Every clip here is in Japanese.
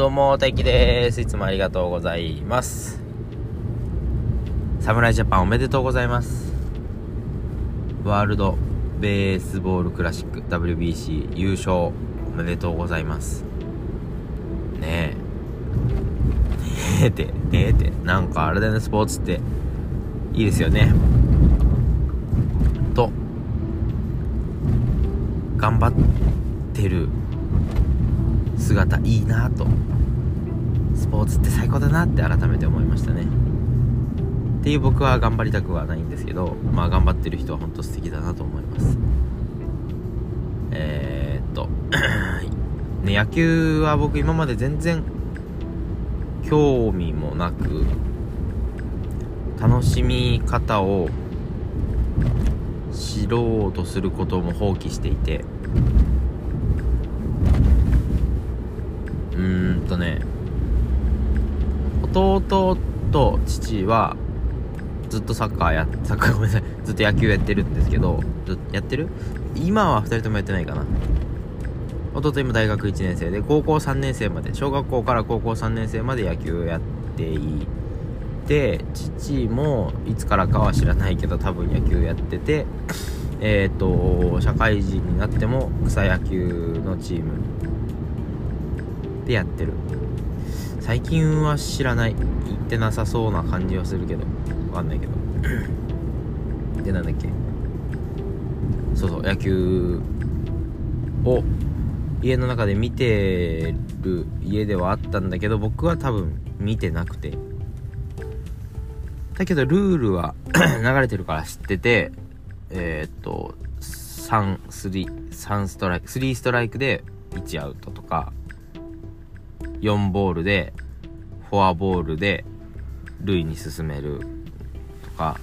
どうも、大輝です。いつもありがとうございます。侍ジャパンおめでとうございます。ワールドベースボールクラシック WBC 優勝おめでとうございます。ねえ。ねえって、ねえって。なんかあれだよね、スポーツって。いいですよね。と、頑張ってる姿いいなと。スポーツって最高だなって改めて思いましたね。っていう僕は頑張りたくはないんですけどまあ頑張ってる人は本当素敵だなと思います。えー、っと ね野球は僕今まで全然興味もなく楽しみ方を知ろうとすることも放棄していてうーんとね弟と父はずっとサッカーやサッカーごめんなさい。ずっと野球やってるんですけどやってる？今は2人ともやってないかな。弟今大学1年生で高校3年生まで小学校から高校3年生まで野球やっていて父もいつからかは知らないけど多分野球やってて えっ、ー、と社会人になっても草野球のチームでやってる。最近は知らない。行ってなさそうな感じはするけど。わかんないけど。でなんだっけ。そうそう野球を家の中で見てる家ではあったんだけど僕は多分見てなくて。だけどルールは 流れてるから知っててえー、っと3、3、3ストライク、3ストライクで1アウトとか、4ボールでフォアボールで塁に進める。とか。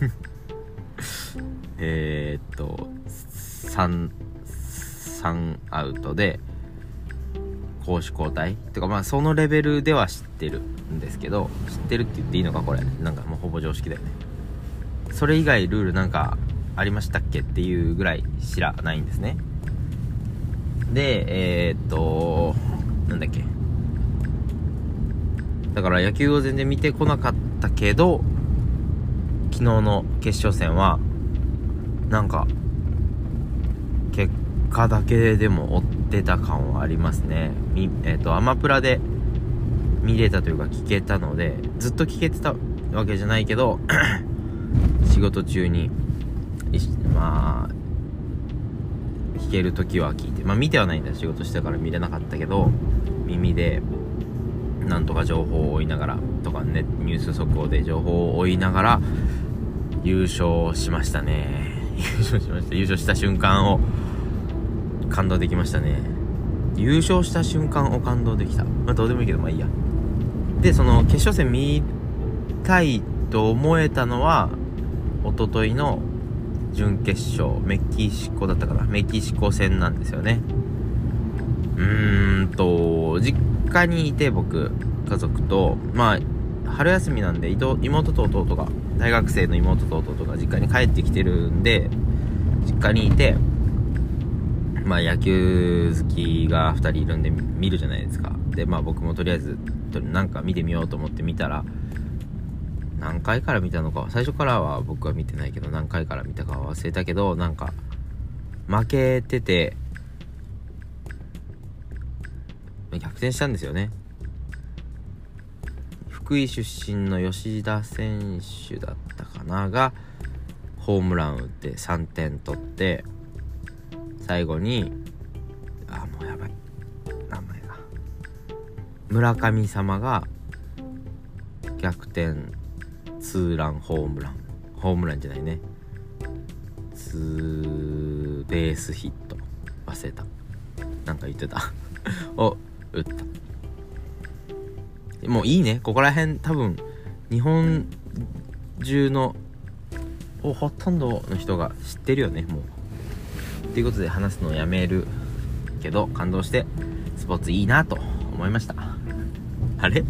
えっと 3, 3アウトで攻守交代。とかまあそのレベルでは知ってるんですけど知ってるって言っていいのかこれ。なんかもうほぼ常識だよね。それ以外ルールなんかありましたっけっていうぐらい知らないんですね。で、えー、っと、なんだっけ。だから野球を全然見てこなかったけど、昨日の決勝戦は、なんか、結果だけでも追ってた感はありますね。みえっ、と、アマプラで見れたというか聞けたので、ずっと聞けてたわけじゃないけど、仕事中に、まあ、聞ける時は聞いてまあ見てはないんだ仕事してたから見れなかったけど耳でなんとか情報を追いながらとかねニュース速報で情報を追いながら優勝しましたね。優勝しました。優勝した瞬間を感動できましたね。優勝した瞬間を感動できた。まあどうでもいいけどまあいいや。でその決勝戦見たいと思えたのはおとといの準決勝メキシコだったかな。メキシコ戦なんですよね。うーんと実家にいて僕家族とまあ春休みなんで妹と弟が大学生の妹と弟が実家に帰ってきてるんで実家にいてまあ野球好きが2人いるんで見るじゃないですか。でまあ僕もとりあえずなんか見てみようと思って見たら何回から見たのか最初からは僕は見てないけど何回から見たか忘れたけどなんか負けてて逆転したんですよね。福井出身の吉田選手だったかながホームラン打って3点取って最後にあもうやばい。名前が。村神様が逆転ツーランホームラン。ホームランじゃないね。ツーベースヒット。忘れた。なんか言ってた。を打った。もういいね。ここら辺多分日本中のほとんどの人が知ってるよねもう。っていうことで話すのをやめるけど感動してスポーツいいなと思いました。あれ？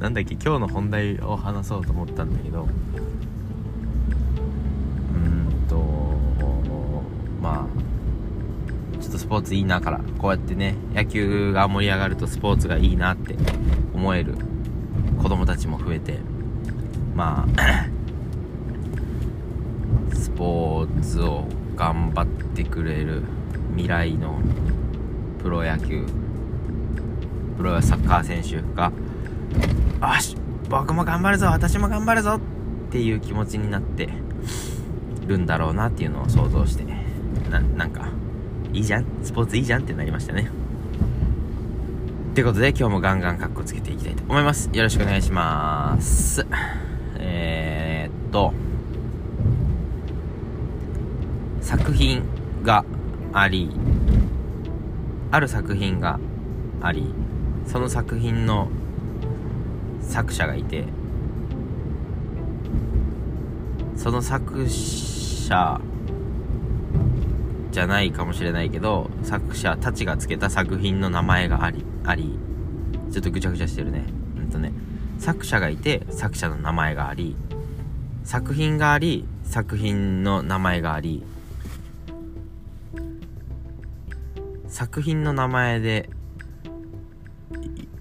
なんだっけ今日の本題を話そうと思ったんだけど。うんとまあちょっとスポーツいいなからこうやってね野球が盛り上がるとスポーツがいいなって思える子供たちも増えてまあ スポーツを頑張ってくれる未来のプロ野球プロサッカー選手が「よし僕も頑張るぞ私も頑張るぞ!」っていう気持ちになってるんだろうなっていうのを想像してななんかいいじゃん？スポーツいいじゃんってなりましたね。ってことで今日もガンガンカッコつけていきたいと思います。よろしくお願いします。えー、っと作品がありある作品がありその作品の作者がいてその作者じゃないかもしれないけど作者たちがつけた作品の名前がありありちょっとぐちゃぐちゃしてるね。うんとね作者がいて作者の名前があり作品があり作品の名前があり作品の名前で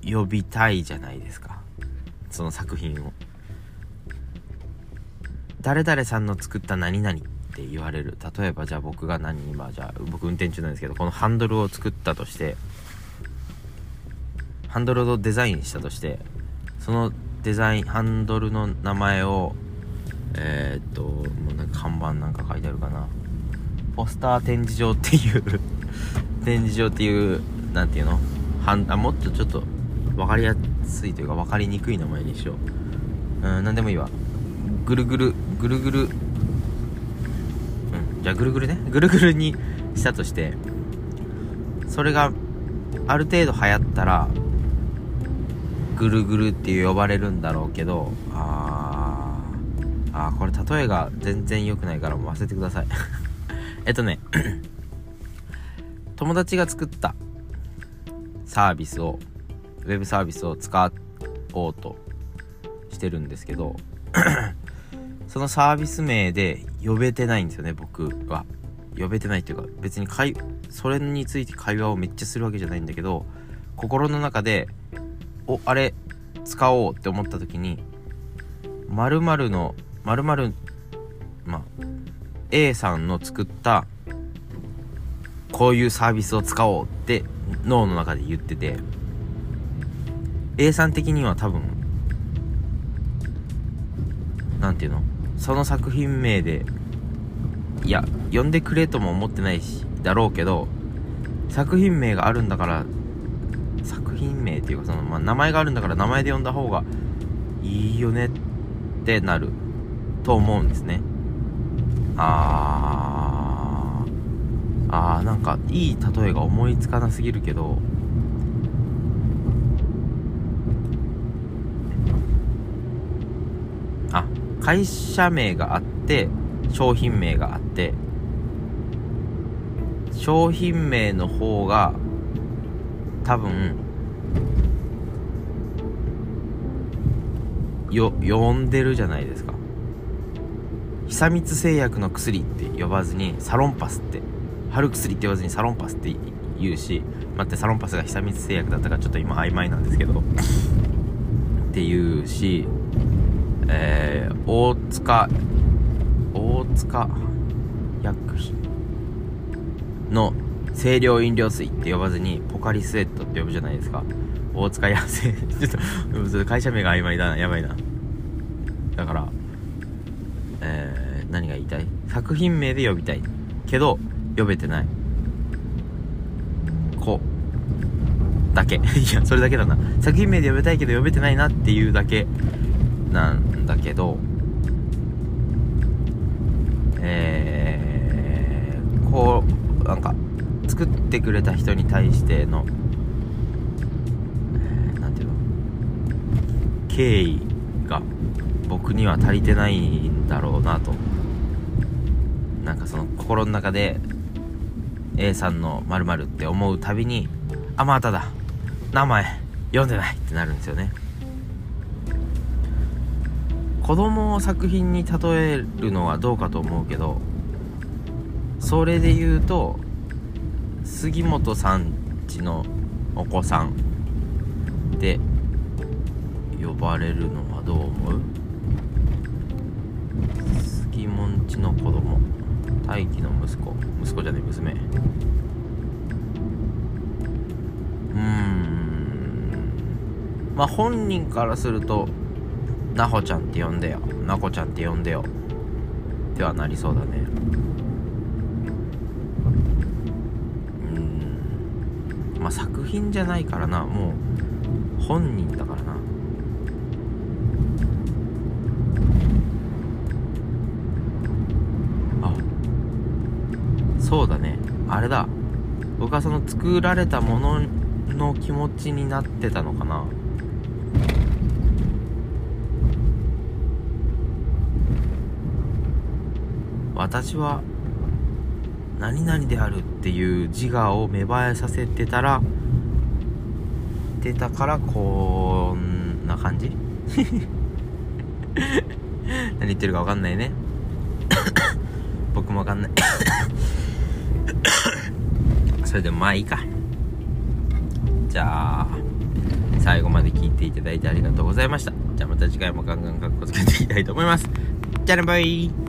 呼びたいじゃないですか。その作品を。誰々さんの作った何々って言われる。例えばじゃあ僕が何今じゃあ僕運転中なんですけどこのハンドルを作ったとしてハンドルをデザインしたとしてそのデザインハンドルの名前をえー、っともうなんか看板なんか書いてあるかな。ポスター展示場っていう展示場っていう何ていうの？はんあもっとちょっと分かりやすいというか分かりにくい名前にしよう。うん何でもいいわ。ぐるぐるぐるぐる。うんじゃあぐるぐるね。ぐるぐるにしたとしてそれがある程度流行ったらぐるぐるって呼ばれるんだろうけどあーあーこれ例えが全然良くないからもう忘れてください。えっとね 友達が作ったサービスをウェブサービスを使おうとしてるんですけど そのサービス名で呼べてないんですよね僕は。呼べてないっていうか別に会それについて会話をめっちゃするわけじゃないんだけど心の中でおあれ使おうって思った時に〇〇の〇〇まあ A さんの作ったこういうサービスを使おうって脳の中で言ってて A さん的には多分何ていうの？その作品名でいや呼んでくれとも思ってないしだろうけど作品名があるんだから作品名っていうかその、まあ、名前があるんだから名前で呼んだ方がいいよねってなると思うんですね。あーあーなんかいい例えが思いつかなすぎるけどあ会社名があって商品名があって商品名の方が多分よ呼んでるじゃないですか。久光製薬の薬って呼ばずにサロンパスって春薬って言わずにサロンパスって言うし待ってサロンパスが久光製薬だったからちょっと今曖昧なんですけどっていうしえー、大塚大塚薬品の清涼飲料水って呼ばずにポカリスエットって呼ぶじゃないですか。大塚やせ ちょっと会社名が曖昧だなやばいな。だからえー、何が言いたい？作品名で呼びたい。けど呼べてない。子だけ。いやそれだけだな。作品名で呼べたいけど呼べてないなっていうだけ。なんだけどえー、こうなんか作ってくれた人に対しての、えー、ていうの？敬意が僕には足りてないんだろうなと。なんかその心の中で A さんの〇〇って思うたびにあまただ。名前読んでないってなるんですよね。子供を作品に例えるのはどうかと思うけどそれで言うと杉本さんちのお子さんで呼ばれるのはどう思う？杉本ちの子供大輝の息子。息子じゃねえ娘。うん。まあ本人からするとなほちゃんって呼んでよ。なこちゃんって呼んでよ。ってはなりそうだね。うん。まあ作品じゃないからな。もう本人だからな。あ。そうだね。あれだ。僕はその作られたものの気持ちになってたのかな。私は何々であるっていう自我を芽生えさせてたらてたからこんな感じ？何言ってるか分かんないね。僕も分かんない。それでもまあいいか。じゃあ最後まで聞いていただいてありがとうございました。じゃあまた次回もガンガンかっこつけていきたいと思います。じゃあねバイ。